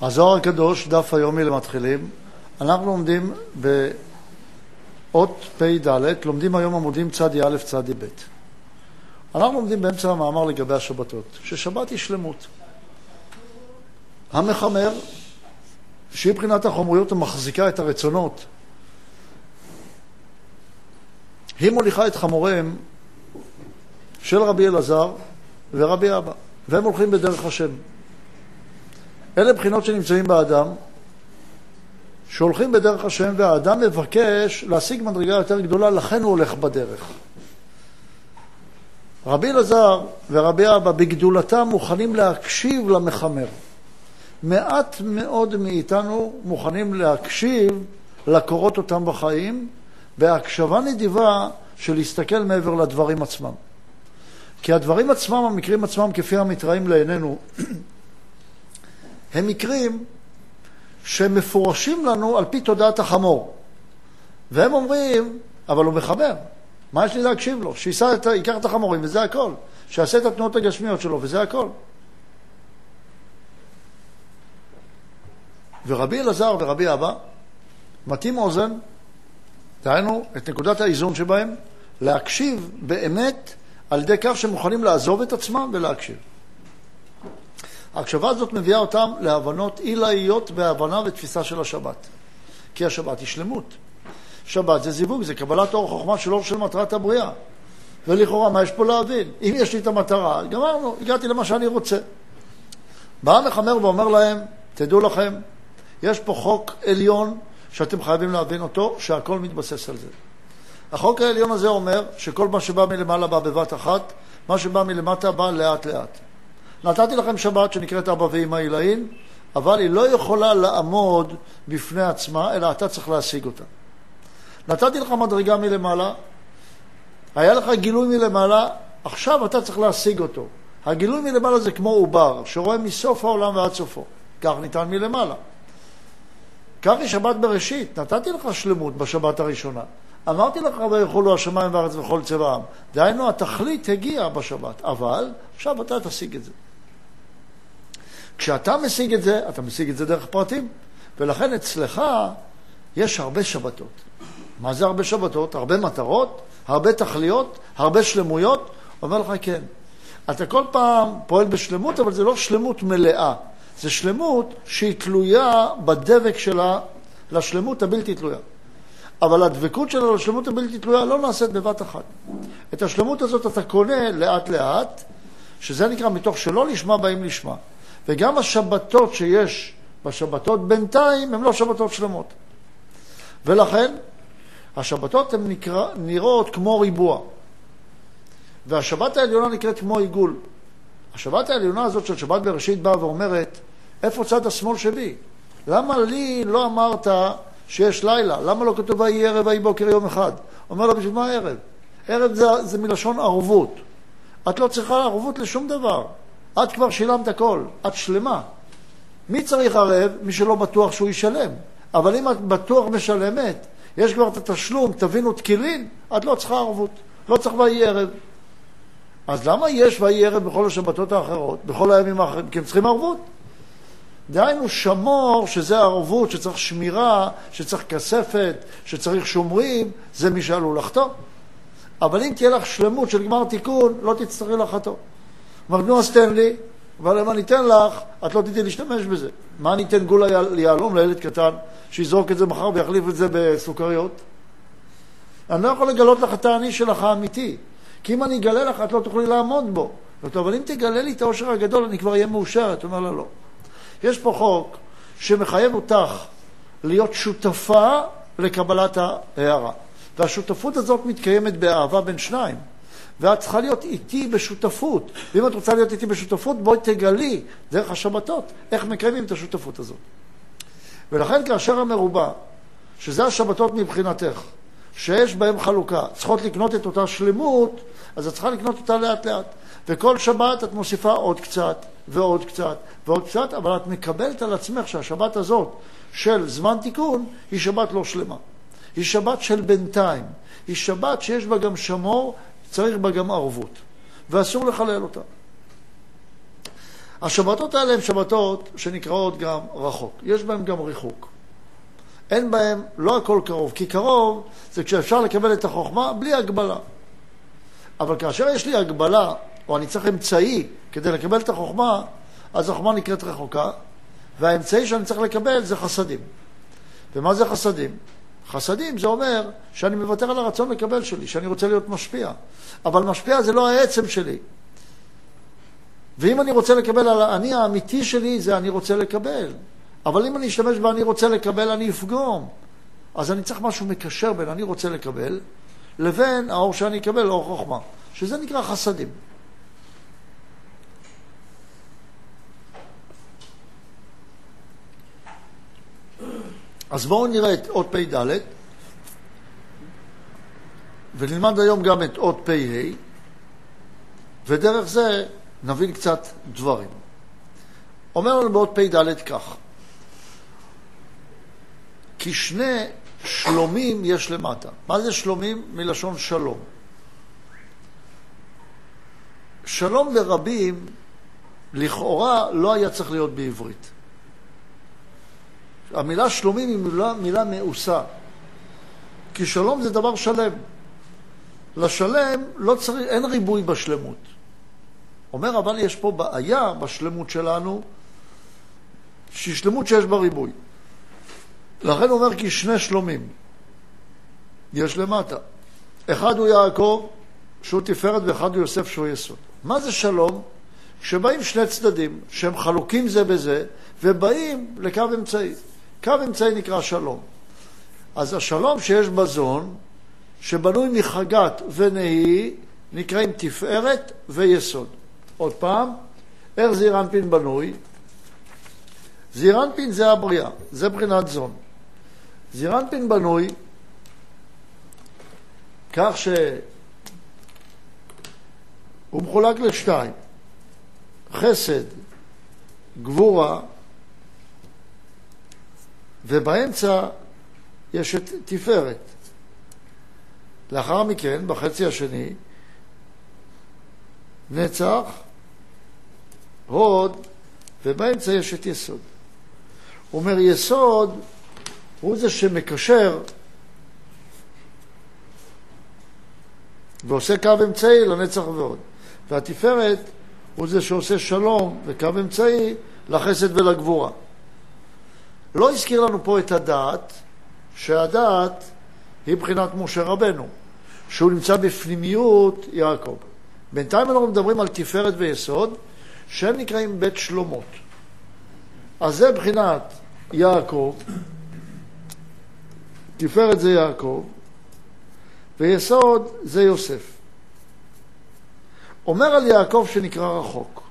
הזוהר הקדוש, דף היומי למתחילים, אנחנו לומדים באות פ"ד, לומדים היום עמודים צדי א' צדי ב'. אנחנו לומדים באמצע המאמר לגבי השבתות, ששבת היא שלמות. המחמר, שהיא מבחינת החומריות המחזיקה את הרצונות, היא מוליכה את חמוריהם של רבי אלעזר ורבי אבא, והם הולכים בדרך השם. אלה בחינות שנמצאים באדם, שהולכים בדרך השם, והאדם מבקש להשיג מדרגה יותר גדולה, לכן הוא הולך בדרך. רבי אלעזר ורבי אבא בגדולתם מוכנים להקשיב למחמר. מעט מאוד מאיתנו מוכנים להקשיב לקורות אותם בחיים, בהקשבה נדיבה של להסתכל מעבר לדברים עצמם. כי הדברים עצמם, המקרים עצמם, כפי המתראים לעינינו, הם מקרים שמפורשים לנו על פי תודעת החמור. והם אומרים, אבל הוא מחבר, מה יש לי להקשיב לו? שייסע, ייקח את החמורים וזה הכל. שיעשה את התנועות הגשמיות שלו וזה הכל. ורבי אלעזר ורבי אבא מתאים אוזן, דהיינו את נקודת האיזון שבהם, להקשיב באמת על ידי כך שהם מוכנים לעזוב את עצמם ולהקשיב. ההקשבה הזאת מביאה אותם להבנות עילאיות בהבנה ותפיסה של השבת. כי השבת היא שלמות. שבת זה זיווג, זה קבלת אור חוכמה של אור של מטרת הבריאה. ולכאורה, מה יש פה להבין? אם יש לי את המטרה, גמרנו, הגעתי למה שאני רוצה. בא המחמר ואומר להם, תדעו לכם, יש פה חוק עליון שאתם חייבים להבין אותו, שהכל מתבסס על זה. החוק העליון הזה אומר שכל מה שבא מלמעלה בא בבת אחת, מה שבא מלמטה בא לאט לאט. נתתי לכם שבת שנקראת אבא ואמא עילאין, אבל היא לא יכולה לעמוד בפני עצמה, אלא אתה צריך להשיג אותה. נתתי לך מדרגה מלמעלה, היה לך גילוי מלמעלה, עכשיו אתה צריך להשיג אותו. הגילוי מלמעלה זה כמו עובר, שרואה מסוף העולם ועד סופו. כך ניתן מלמעלה. כך היא שבת בראשית, נתתי לך שלמות בשבת הראשונה. אמרתי לך ויכולו השמיים והארץ וכל צבעם. דהיינו, התכלית הגיעה בשבת, אבל עכשיו אתה תשיג את זה. כשאתה משיג את זה, אתה משיג את זה דרך פרטים. ולכן אצלך יש הרבה שבתות. מה זה הרבה שבתות? הרבה מטרות, הרבה תכליות, הרבה שלמויות. אומר לך כן. אתה כל פעם פועל בשלמות, אבל זה לא שלמות מלאה. זה שלמות שהיא תלויה בדבק שלה לשלמות הבלתי תלויה. אבל הדבקות שלה לשלמות הבלתי תלויה לא נעשית בבת אחת. את השלמות הזאת אתה קונה לאט לאט, שזה נקרא מתוך שלא לשמה באים לשמה. וגם השבתות שיש בשבתות בינתיים הן לא שבתות שלמות. ולכן, השבתות הן נקרא, נראות כמו ריבוע. והשבת העליונה נקראת כמו עיגול. השבת העליונה הזאת של שבת בראשית באה ואומרת, איפה צד השמאל שלי? למה לי לא אמרת שיש לילה? למה לא כתוב ויהי ערב ויהי בוקר יום אחד? אומר לו, בשביל מה ערב? ערב זה, זה מלשון ערבות. את לא צריכה ערבות לשום דבר. את כבר שילמת הכל, את שלמה. מי צריך ערב? מי שלא בטוח שהוא ישלם. אבל אם את בטוח משלמת, יש כבר את התשלום, תבינו תקילין, את לא צריכה ערבות. לא צריך ויהי ערב. אז למה יש ויהי ערב בכל השבתות האחרות, בכל הימים האחרים? כי הם צריכים ערבות. דהיינו שמור, שזה ערבות, שצריך שמירה, שצריך כספת, שצריך שומרים, זה מי שעלול לחתום. אבל אם תהיה לך שלמות של גמר תיקון, לא תצטרכי לחתום. אמר, נו, אז תן לי, אבל אם אני אתן לך, את לא תדעי להשתמש בזה. מה אני אתן גולה ליהלום לילד קטן, שיזרוק את זה מחר ויחליף את זה בסוכריות? אני לא יכול לגלות לך את האני שלך האמיתי. כי אם אני אגלה לך, את לא תוכלי לעמוד בו. טוב, אבל אם תגלה לי את העושר הגדול, אני כבר אהיה מאושרת. אומר לה, לא. יש פה חוק שמחייב אותך להיות שותפה לקבלת ההערה. והשותפות הזאת מתקיימת באהבה בין שניים. ואת צריכה להיות איתי בשותפות. ואם את רוצה להיות איתי בשותפות, בואי תגלי דרך השבתות איך מקיימים את השותפות הזאת. ולכן כאשר המרובע, שזה השבתות מבחינתך, שיש בהן חלוקה, צריכות לקנות את אותה שלמות, אז את צריכה לקנות אותה לאט לאט. וכל שבת את מוסיפה עוד קצת, ועוד קצת, ועוד קצת, אבל את מקבלת על עצמך שהשבת הזאת של זמן תיקון היא שבת לא שלמה. היא שבת של בינתיים. היא שבת שיש בה גם שמור, צריך בה גם ערבות. ואסור לחלל אותה. השבתות האלה הן שבתות שנקראות גם רחוק. יש בהן גם ריחוק. אין בהן, לא הכל קרוב, כי קרוב זה כשאפשר לקבל את החוכמה בלי הגבלה. אבל כאשר יש לי הגבלה, או אני צריך אמצעי כדי לקבל את החוכמה, אז החוכמה נקראת רחוקה, והאמצעי שאני צריך לקבל זה חסדים. ומה זה חסדים? חסדים זה אומר שאני מוותר על הרצון לקבל שלי, שאני רוצה להיות משפיע. אבל משפיע זה לא העצם שלי. ואם אני רוצה לקבל על האני האמיתי שלי, זה אני רוצה לקבל. אבל אם אני אשתמש ב"אני רוצה לקבל", אני אפגום. אז אני צריך משהו מקשר בין אני רוצה לקבל לבין האור שאני אקבל, אור חוכמה, שזה נקרא חסדים. אז בואו נראה את אות פ"ד, ונלמד היום גם את אות פ"ה, ודרך זה נבין קצת דברים. אומר לנו באות פ"ד כך: כי שני שלומים יש למטה. מה זה שלומים? מלשון שלום. שלום ברבים, לכאורה, לא היה צריך להיות בעברית. המילה שלומים היא מילה, מילה מאוסה. כי שלום זה דבר שלם. לשלם לא צריך, אין ריבוי בשלמות. אומר, אבל יש פה בעיה בשלמות שלנו, שהיא שלמות שיש בה ריבוי. לכן אומר כי שני שלומים יש למטה. אחד הוא יעקב, שהוא תפארת, ואחד הוא יוסף, שהוא יסוד. מה זה שלום? כשבאים שני צדדים שהם חלוקים זה בזה, ובאים לקו אמצעי. קו אמצעי נקרא שלום. אז השלום שיש בזון, שבנוי מחגת ונהי, נקראים תפארת ויסוד. עוד פעם, איך זעיר אנפין בנוי? זעיר אנפין זה הבריאה, זה בחינת זון. זעיר אנפין בנוי כך שהוא מחולק לשתיים, חסד, גבורה, ובאמצע יש את תפארת. לאחר מכן, בחצי השני, נצח, הוד, ובאמצע יש את יסוד. הוא אומר, יסוד הוא זה שמקשר ועושה קו אמצעי לנצח ועוד. והתפארת הוא זה שעושה שלום וקו אמצעי לחסד ולגבורה. לא הזכיר לנו פה את הדעת, שהדעת היא מבחינת משה רבנו, שהוא נמצא בפנימיות יעקב. בינתיים אנחנו מדברים על תפארת ויסוד, שהם נקראים בית שלומות. אז זה מבחינת יעקב, תפארת זה יעקב, ויסוד זה יוסף. אומר על יעקב שנקרא רחוק,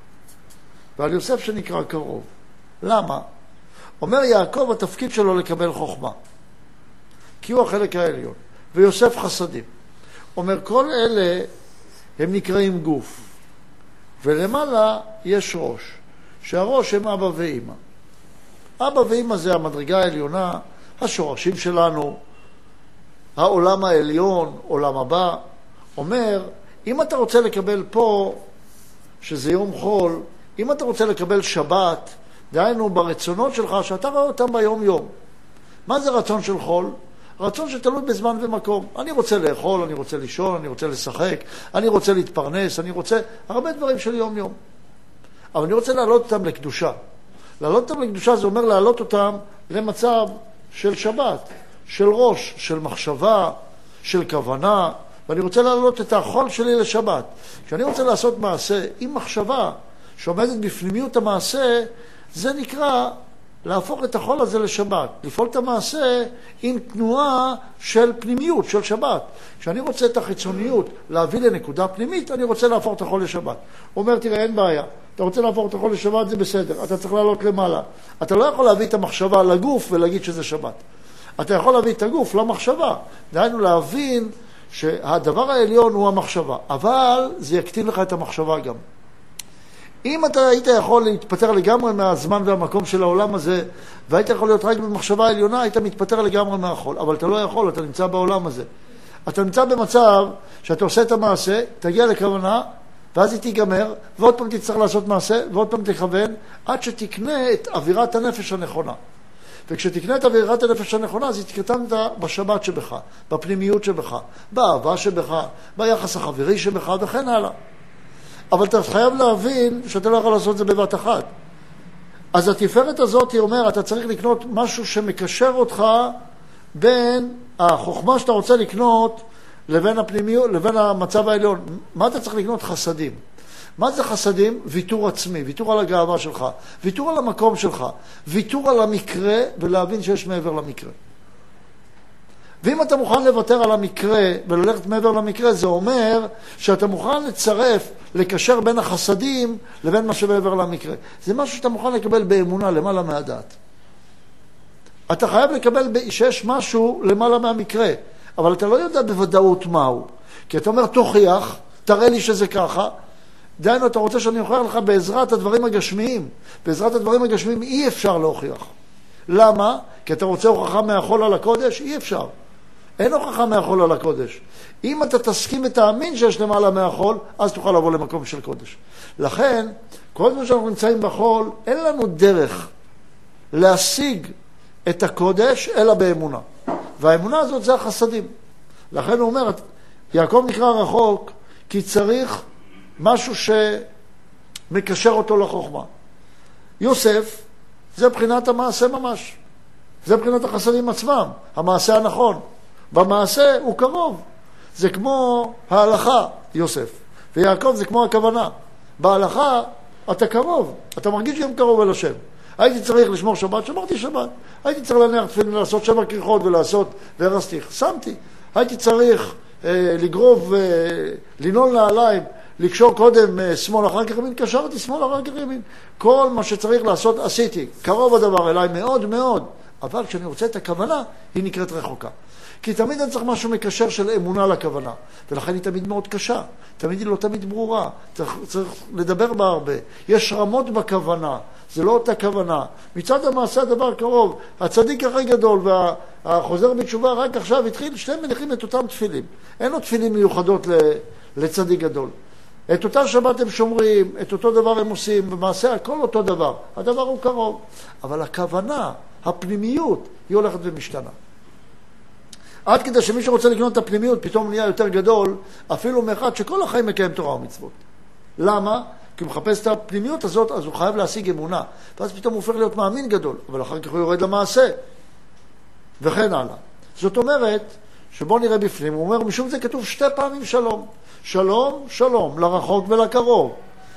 ועל יוסף שנקרא קרוב. למה? אומר יעקב, התפקיד שלו לקבל חוכמה, כי הוא החלק העליון, ויוסף חסדים. אומר, כל אלה הם נקראים גוף, ולמעלה יש ראש, שהראש הם אבא ואימא. אבא ואימא זה המדרגה העליונה, השורשים שלנו, העולם העליון, עולם הבא. אומר, אם אתה רוצה לקבל פה, שזה יום חול, אם אתה רוצה לקבל שבת, דהיינו ברצונות שלך, שאתה רואה אותם ביום-יום. מה זה רצון של חול? רצון שתלוי בזמן ומקום. אני רוצה לאכול, אני רוצה לישון, אני רוצה לשחק, אני רוצה להתפרנס, אני רוצה הרבה דברים של יום-יום. אבל אני רוצה להעלות אותם לקדושה. להעלות אותם לקדושה זה אומר להעלות אותם למצב של שבת, של ראש, של מחשבה, של כוונה, ואני רוצה להעלות את החול שלי לשבת. כשאני רוצה לעשות מעשה עם מחשבה שעומדת בפנימיות המעשה, זה נקרא להפוך את החול הזה לשבת, לפעול את המעשה עם תנועה של פנימיות, של שבת. כשאני רוצה את החיצוניות להביא לנקודה פנימית, אני רוצה להפוך את החול לשבת. הוא אומר, תראה, אין בעיה. אתה רוצה להפוך את החול לשבת, זה בסדר. אתה צריך לעלות למעלה. אתה לא יכול להביא את המחשבה לגוף ולהגיד שזה שבת. אתה יכול להביא את הגוף למחשבה. דהיינו להבין שהדבר העליון הוא המחשבה, אבל זה יקטין לך את המחשבה גם. אם אתה היית יכול להתפטר לגמרי מהזמן והמקום של העולם הזה, והיית יכול להיות רק במחשבה עליונה, היית מתפטר לגמרי מהחול. אבל אתה לא יכול, אתה נמצא בעולם הזה. אתה נמצא במצב שאתה עושה את המעשה, תגיע לכוונה, ואז היא תיגמר, ועוד פעם תצטרך לעשות מעשה, ועוד פעם תכוון, עד שתקנה את אווירת הנפש הנכונה. וכשתקנה את אווירת הנפש הנכונה, אז התקטנת בשבת שבך, בפנימיות שבך, באהבה שבך, ביחס החברי שבך וכן הלאה. אבל אתה חייב להבין שאתה לא יכול לעשות את זה בבת אחת. אז התפארת הזאת, היא אומרת, אתה צריך לקנות משהו שמקשר אותך בין החוכמה שאתה רוצה לקנות לבין הפנימיות, לבין המצב העליון. מה אתה צריך לקנות? חסדים. מה זה חסדים? ויתור עצמי, ויתור על הגאווה שלך, ויתור על המקום שלך, ויתור על המקרה ולהבין שיש מעבר למקרה. ואם אתה מוכן לוותר על המקרה וללכת מעבר למקרה, זה אומר שאתה מוכן לצרף, לקשר בין החסדים לבין מה שמעבר למקרה. זה משהו שאתה מוכן לקבל באמונה למעלה מהדעת. אתה חייב לקבל שיש משהו למעלה מהמקרה, אבל אתה לא יודע בוודאות מהו. כי אתה אומר, תוכיח, תראה לי שזה ככה. דהיינו, אתה רוצה שאני אוכיח לך בעזרת הדברים הגשמיים. בעזרת הדברים הגשמיים אי אפשר להוכיח. למה? כי אתה רוצה הוכחה מהחול על הקודש? אי אפשר. אין הוכחה מהחול על הקודש. אם אתה תסכים ותאמין שיש למעלה מהחול, אז תוכל לבוא למקום של קודש. לכן, כל זמן שאנחנו נמצאים בחול, אין לנו דרך להשיג את הקודש, אלא באמונה. והאמונה הזאת זה החסדים. לכן הוא אומר, יעקב נקרא רחוק, כי צריך משהו שמקשר אותו לחוכמה. יוסף, זה בחינת המעשה ממש. זה בחינת החסדים עצמם, המעשה הנכון. במעשה הוא קרוב. זה כמו ההלכה, יוסף. ויעקב זה כמו הכוונה. בהלכה אתה קרוב, אתה מרגיש גם קרוב אל השם. הייתי צריך לשמור שבת, שמרתי שבת. הייתי צריך להניח תפילין, לעשות שבע כריכות ולעשות והרסתיך, שמתי. הייתי צריך אה, לגרוב, אה, לנעול נעליים, לקשור קודם אה, שמאל אחר כך ימין, קשרתי שמאל אחר כך ימין. כל מה שצריך לעשות עשיתי. קרוב הדבר אליי מאוד מאוד, אבל כשאני רוצה את הכוונה, היא נקראת רחוקה. כי תמיד אני צריך משהו מקשר של אמונה לכוונה, ולכן היא תמיד מאוד קשה, תמיד היא לא תמיד ברורה, צריך, צריך לדבר בה הרבה. יש רמות בכוונה, זה לא אותה כוונה. מצד המעשה הדבר קרוב, הצדיק הכי גדול והחוזר בתשובה רק עכשיו התחיל, שניהם מניחים את אותם תפילים. אין לו תפילים מיוחדות לצדיק גדול. את אותה שבת הם שומרים, את אותו דבר הם עושים, במעשה הכל אותו דבר. הדבר הוא קרוב. אבל הכוונה, הפנימיות, היא הולכת ומשתנה. עד כדי שמי שרוצה לקנות את הפנימיות פתאום נהיה יותר גדול, אפילו מאחד שכל החיים מקיים תורה ומצוות. למה? כי הוא מחפש את הפנימיות הזאת, אז הוא חייב להשיג אמונה. ואז פתאום הוא הופך להיות מאמין גדול, אבל אחר כך הוא יורד למעשה, וכן הלאה. זאת אומרת, שבואו נראה בפנים, הוא אומר, משום זה כתוב שתי פעמים שלום. שלום, שלום, לרחוק ולקרוב.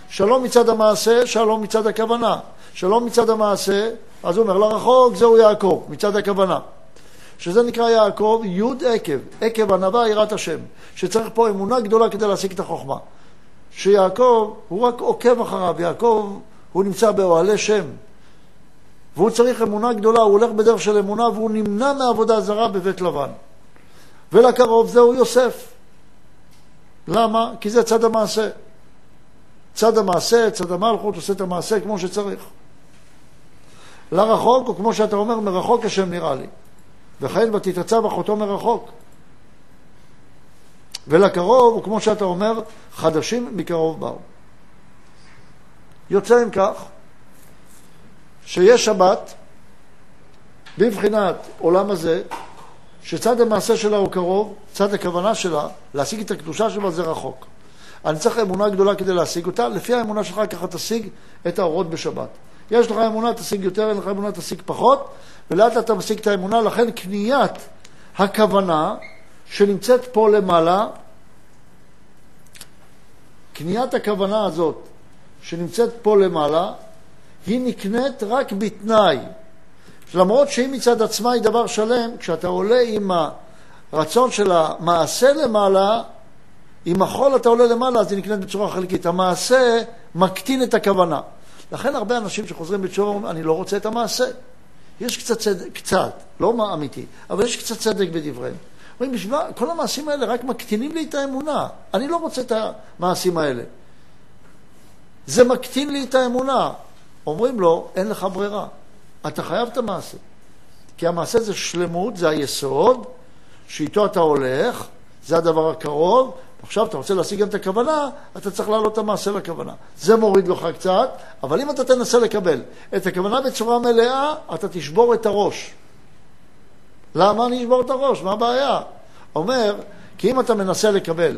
שלום מצד המעשה, שלום מצד הכוונה. שלום מצד המעשה, אז הוא אומר, לרחוק זהו יעקב, מצד הכוונה. שזה נקרא יעקב, י' עקב, עקב ענווה יראת השם, שצריך פה אמונה גדולה כדי להשיג את החוכמה. שיעקב, הוא רק עוקב אחריו, יעקב, הוא נמצא באוהלי שם, והוא צריך אמונה גדולה, הוא הולך בדרך של אמונה והוא נמנע מעבודה זרה בבית לבן. ולקרוב זהו יוסף. למה? כי זה צד המעשה. צד המעשה, צד המלכות, עושה את המעשה כמו שצריך. לרחוק, או כמו שאתה אומר, מרחוק השם נראה לי. וכן ותתעצב אחותו מרחוק. ולקרוב, וכמו שאתה אומר, חדשים מקרוב באו. יוצא אם כך, שיש שבת בבחינת עולם הזה, שצד המעשה שלה הוא קרוב, צד הכוונה שלה, להשיג את הקדושה שלה זה רחוק. אני צריך אמונה גדולה כדי להשיג אותה, לפי האמונה שלך ככה תשיג את האורות בשבת. יש לך אמונה, תשיג יותר, אין לך אמונה, תשיג פחות, ולאט לאט אתה משיג את האמונה, לכן קניית הכוונה שנמצאת פה למעלה, קניית הכוונה הזאת שנמצאת פה למעלה, היא נקנית רק בתנאי. למרות שהיא מצד עצמה היא דבר שלם, כשאתה עולה עם הרצון של המעשה למעלה, עם החול אתה עולה למעלה, אז היא נקנית בצורה חלקית. המעשה מקטין את הכוונה. לכן הרבה אנשים שחוזרים בתשובה אומרים, אני לא רוצה את המעשה. יש קצת צדק, קצת, לא אמיתי, אבל יש קצת צדק בדבריהם. אומרים, בשביל מה, כל המעשים האלה רק מקטינים לי את האמונה. אני לא רוצה את המעשים האלה. זה מקטין לי את האמונה. אומרים לו, אין לך ברירה. אתה חייב את המעשה. כי המעשה זה שלמות, זה היסוד, שאיתו אתה הולך, זה הדבר הקרוב, עכשיו אתה רוצה להשיג גם את הכוונה, אתה צריך להעלות את המעשה לכוונה. זה מוריד לך קצת, אבל אם אתה תנסה לקבל את הכוונה בצורה מלאה, אתה תשבור את הראש. למה אני אשבור את הראש? מה הבעיה? אומר, כי אם אתה מנסה לקבל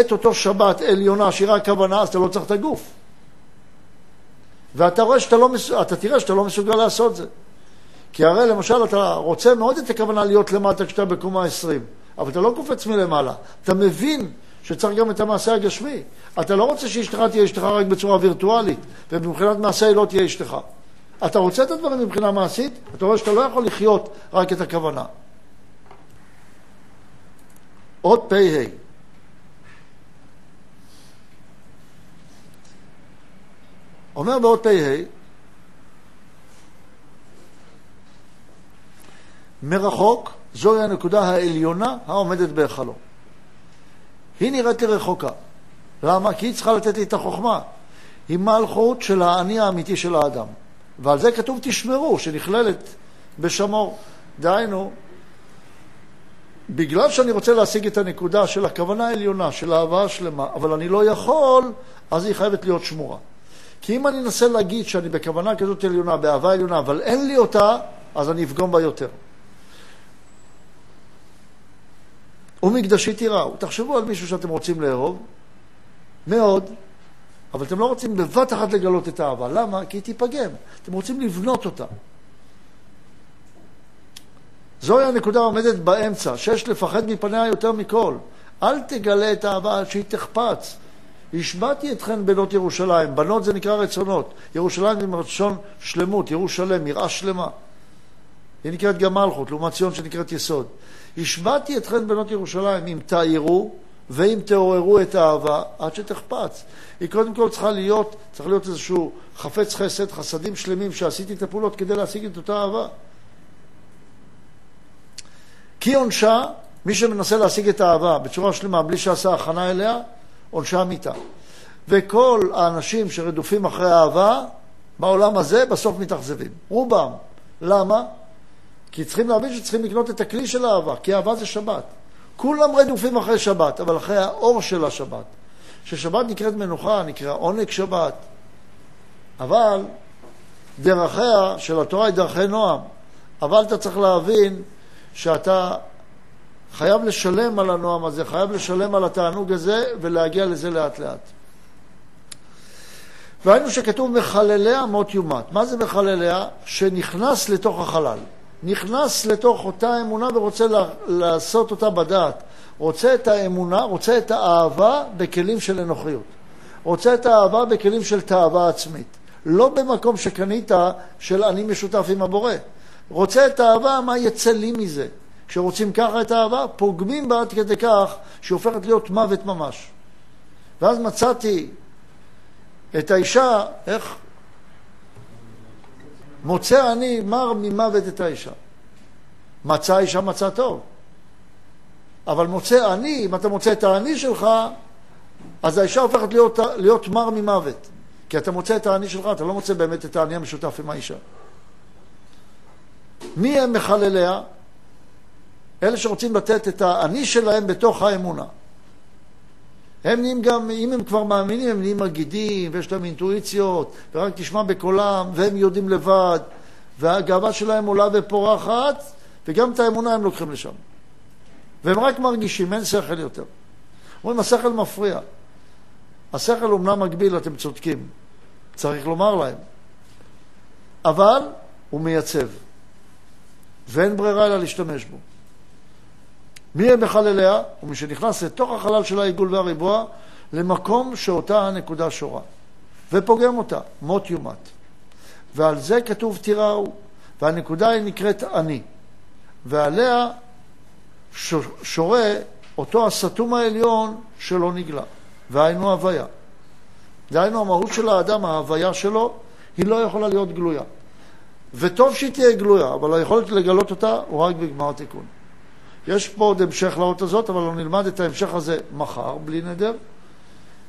את אותו שבת עליונה שהיא רק כוונה, אז אתה לא צריך את הגוף. ואתה רואה שאתה לא, אתה תראה שאתה לא מסוגל לעשות זה. כי הרי למשל אתה רוצה מאוד את הכוונה להיות למטה כשאתה בקומה 20, אבל אתה לא קופץ מלמעלה. אתה מבין שצריך גם את המעשה הגשמי. אתה לא רוצה שאשתך תהיה אשתך רק בצורה וירטואלית, ומבחינת מעשה היא לא תהיה אשתך. אתה רוצה את הדברים מבחינה מעשית, אתה רואה שאתה לא יכול לחיות רק את הכוונה. עוד פ"ה אומר באות פ"ה, מרחוק זוהי הנקודה העליונה העומדת בהיכלו. היא נראית לי רחוקה. למה? כי היא צריכה לתת לי את החוכמה. היא מלכות של האני האמיתי של האדם. ועל זה כתוב תשמרו, שנכללת בשמור. דהיינו, בגלל שאני רוצה להשיג את הנקודה של הכוונה העליונה, של האהבה השלמה, אבל אני לא יכול, אז היא חייבת להיות שמורה. כי אם אני אנסה להגיד שאני בכוונה כזאת עליונה, באהבה עליונה, אבל אין לי אותה, אז אני אפגום בה יותר. ומקדשי תיראו. תחשבו על מישהו שאתם רוצים לאהוב, מאוד, אבל אתם לא רוצים בבת אחת לגלות את האהבה. למה? כי היא תיפגם. אתם רוצים לבנות אותה. זוהי הנקודה העומדת באמצע, שיש לפחד מפניה יותר מכל. אל תגלה את האהבה עד שהיא תחפץ. השבעתי אתכן בנות ירושלים. בנות זה נקרא רצונות. ירושלים זה מרצון שלמות, ירושלם, יראה שלמה. היא נקראת גם מלכות, לעומת ציון שנקראת יסוד. השבעתי אתכן בנות ירושלים אם תאירו ואם תעוררו את האהבה עד שתחפץ. היא קודם כל צריכה להיות, צריך להיות איזשהו חפץ חסד, חסדים שלמים שעשיתי את הפעולות כדי להשיג את אותה אהבה. כי עונשה, מי שמנסה להשיג את האהבה בצורה שלמה בלי שעשה הכנה אליה, עונשה מיתה. וכל האנשים שרדופים אחרי האהבה, בעולם הזה בסוף מתאכזבים. רובם. למה? כי צריכים להבין שצריכים לקנות את הכלי של האהבה, כי אהבה זה שבת. כולם רדופים אחרי שבת, אבל אחרי האור של השבת. ששבת נקראת מנוחה, נקרא עונג שבת. אבל דרכיה של התורה היא דרכי נועם. אבל אתה צריך להבין שאתה חייב לשלם על הנועם הזה, חייב לשלם על התענוג הזה ולהגיע לזה לאט לאט. ראינו שכתוב מחלליה מות יומת. מה זה מחלליה? שנכנס לתוך החלל. נכנס לתוך אותה אמונה ורוצה לעשות אותה בדעת. רוצה את האמונה, רוצה את האהבה בכלים של אנוכיות. רוצה את האהבה בכלים של תאווה עצמית. לא במקום שקנית של אני משותף עם הבורא. רוצה את האהבה, מה יצא לי מזה? כשרוצים ככה את האהבה, פוגמים בה עד כדי כך שהיא הופכת להיות מוות ממש. ואז מצאתי את האישה, איך? מוצא אני מר ממוות את האישה. מצא האישה מצא טוב. אבל מוצא אני, אם אתה מוצא את האני שלך, אז האישה הופכת להיות, להיות מר ממוות. כי אתה מוצא את האני שלך, אתה לא מוצא באמת את האני המשותף עם האישה. מי הם מחלליה? אלה שרוצים לתת את האני שלהם בתוך האמונה. הם נהיים גם, אם הם כבר מאמינים, הם נהיים מגידים, ויש להם אינטואיציות, ורק תשמע בקולם, והם יודעים לבד, והגאווה שלהם עולה ופורחת, וגם את האמונה הם לוקחים לשם. והם רק מרגישים, אין שכל יותר. אומרים, השכל מפריע. השכל אומנם מגביל, אתם צודקים, צריך לומר להם, אבל הוא מייצב, ואין ברירה אלא להשתמש בו. מי יהיה מחלליה? ומי שנכנס לתוך החלל של העיגול והריבוע, למקום שאותה הנקודה שורה, ופוגם אותה, מות יומת. ועל זה כתוב תיראו, והנקודה היא נקראת אני, ועליה שורה אותו הסתום העליון שלא נגלה, והיינו הוויה. דהיינו, המהות של האדם, ההוויה שלו, היא לא יכולה להיות גלויה. וטוב שהיא תהיה גלויה, אבל היכולת לגלות אותה הוא רק בגמר התיקון. יש פה עוד המשך לאות הזאת, אבל אנחנו נלמד את ההמשך הזה מחר, בלי נדר,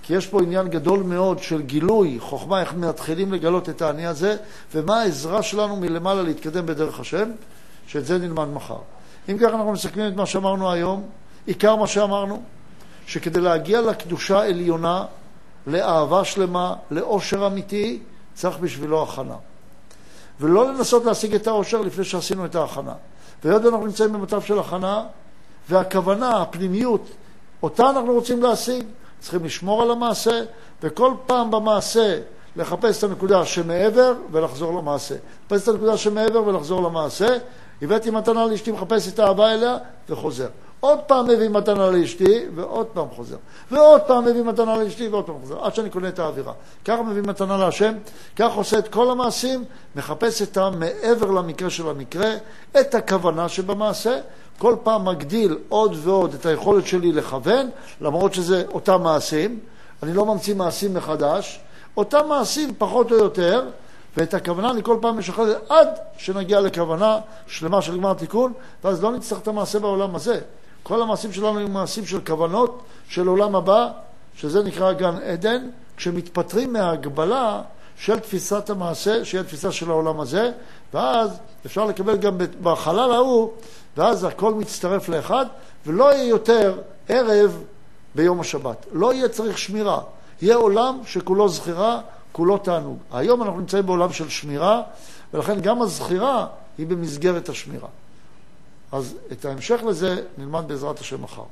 כי יש פה עניין גדול מאוד של גילוי, חוכמה, איך מתחילים לגלות את האני הזה, ומה העזרה שלנו מלמעלה להתקדם בדרך השם, שאת זה נלמד מחר. אם כך אנחנו מסכמים את מה שאמרנו היום, עיקר מה שאמרנו, שכדי להגיע לקדושה עליונה, לאהבה שלמה, לאושר אמיתי, צריך בשבילו הכנה. ולא לנסות להשיג את האושר לפני שעשינו את ההכנה. והיות ואנחנו נמצאים במצב של הכנה, והכוונה, הפנימיות, אותה אנחנו רוצים להשיג, צריכים לשמור על המעשה, וכל פעם במעשה לחפש את הנקודה שמעבר ולחזור למעשה. לחפש את הנקודה שמעבר ולחזור למעשה. הבאתי מתנה לאשתי, מחפש את האהבה אליה וחוזר. עוד פעם מביא מתנה לאשתי, ועוד פעם חוזר. ועוד פעם מביא מתנה לאשתי, ועוד פעם חוזר, עד שאני קונה את האווירה. ככה מביא מתנה להשם, כך עושה את כל המעשים, מחפש את המעבר למקרה של המקרה, את הכוונה שבמעשה, כל פעם מגדיל עוד ועוד את היכולת שלי לכוון, למרות שזה אותם מעשים. אני לא ממציא מעשים מחדש, אותם מעשים פחות או יותר, ואת הכוונה אני כל פעם משחרר עד שנגיע לכוונה שלמה של גמר תיקון, ואז לא נצטרך את המעשה בעולם הזה. כל המעשים שלנו הם מעשים של כוונות של עולם הבא, שזה נקרא גן עדן, כשמתפטרים מההגבלה של תפיסת המעשה, שהיא התפיסה של העולם הזה, ואז אפשר לקבל גם בחלל ההוא, ואז הכל מצטרף לאחד, ולא יהיה יותר ערב ביום השבת. לא יהיה צריך שמירה. יהיה עולם שכולו זכירה, כולו תענוג. היום אנחנו נמצאים בעולם של שמירה, ולכן גם הזכירה היא במסגרת השמירה. אז את ההמשך לזה נלמד בעזרת השם מחר.